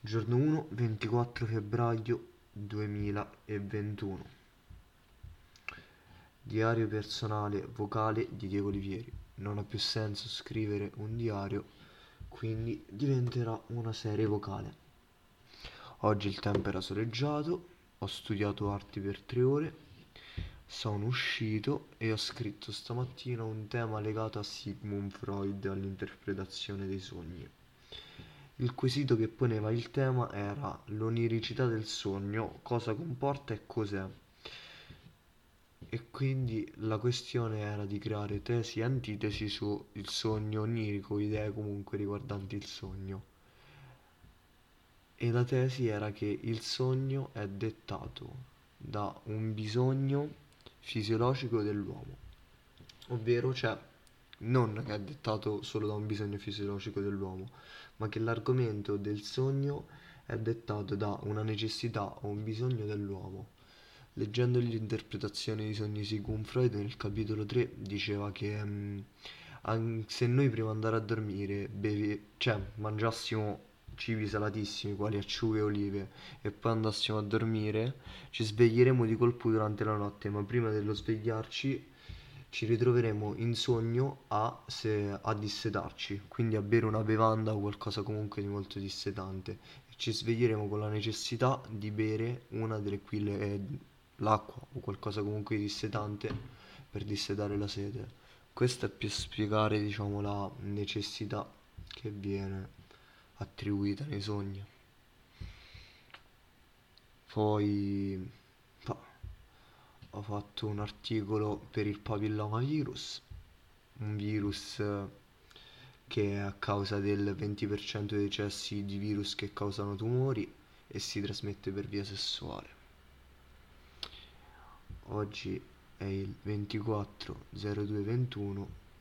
Giorno 1, 24 febbraio 2021. Diario personale vocale di Diego Olivieri. Non ha più senso scrivere un diario, quindi diventerà una serie vocale. Oggi il tempo era soleggiato, ho studiato arti per tre ore, sono uscito e ho scritto stamattina un tema legato a Sigmund Freud all'interpretazione dei sogni. Il quesito che poneva il tema era l'oniricità del sogno, cosa comporta e cos'è. E quindi la questione era di creare tesi e antitesi sul sogno onirico, idee comunque riguardanti il sogno. E la tesi era che il sogno è dettato da un bisogno fisiologico dell'uomo, ovvero c'è non è dettato solo da un bisogno fisiologico dell'uomo, ma che l'argomento del sogno è dettato da una necessità o un bisogno dell'uomo. Leggendo l'interpretazione dei sogni di Sigmund Freud nel capitolo 3 diceva che um, se noi prima di andare a dormire bevi, cioè, mangiassimo cibi salatissimi quali acciughe e olive e poi andassimo a dormire, ci sveglieremo di colpo durante la notte, ma prima dello svegliarci ci ritroveremo in sogno a, se, a dissetarci, quindi a bere una bevanda o qualcosa comunque di molto dissetante. Ci sveglieremo con la necessità di bere una delle quelle è l'acqua o qualcosa comunque di dissetante per dissetare la sete. Questo è per spiegare, diciamo, la necessità che viene attribuita nei sogni. Poi ho fatto un articolo per il papillomavirus, un virus che è a causa del 20% dei decessi di virus che causano tumori e si trasmette per via sessuale. Oggi è il 24 02 21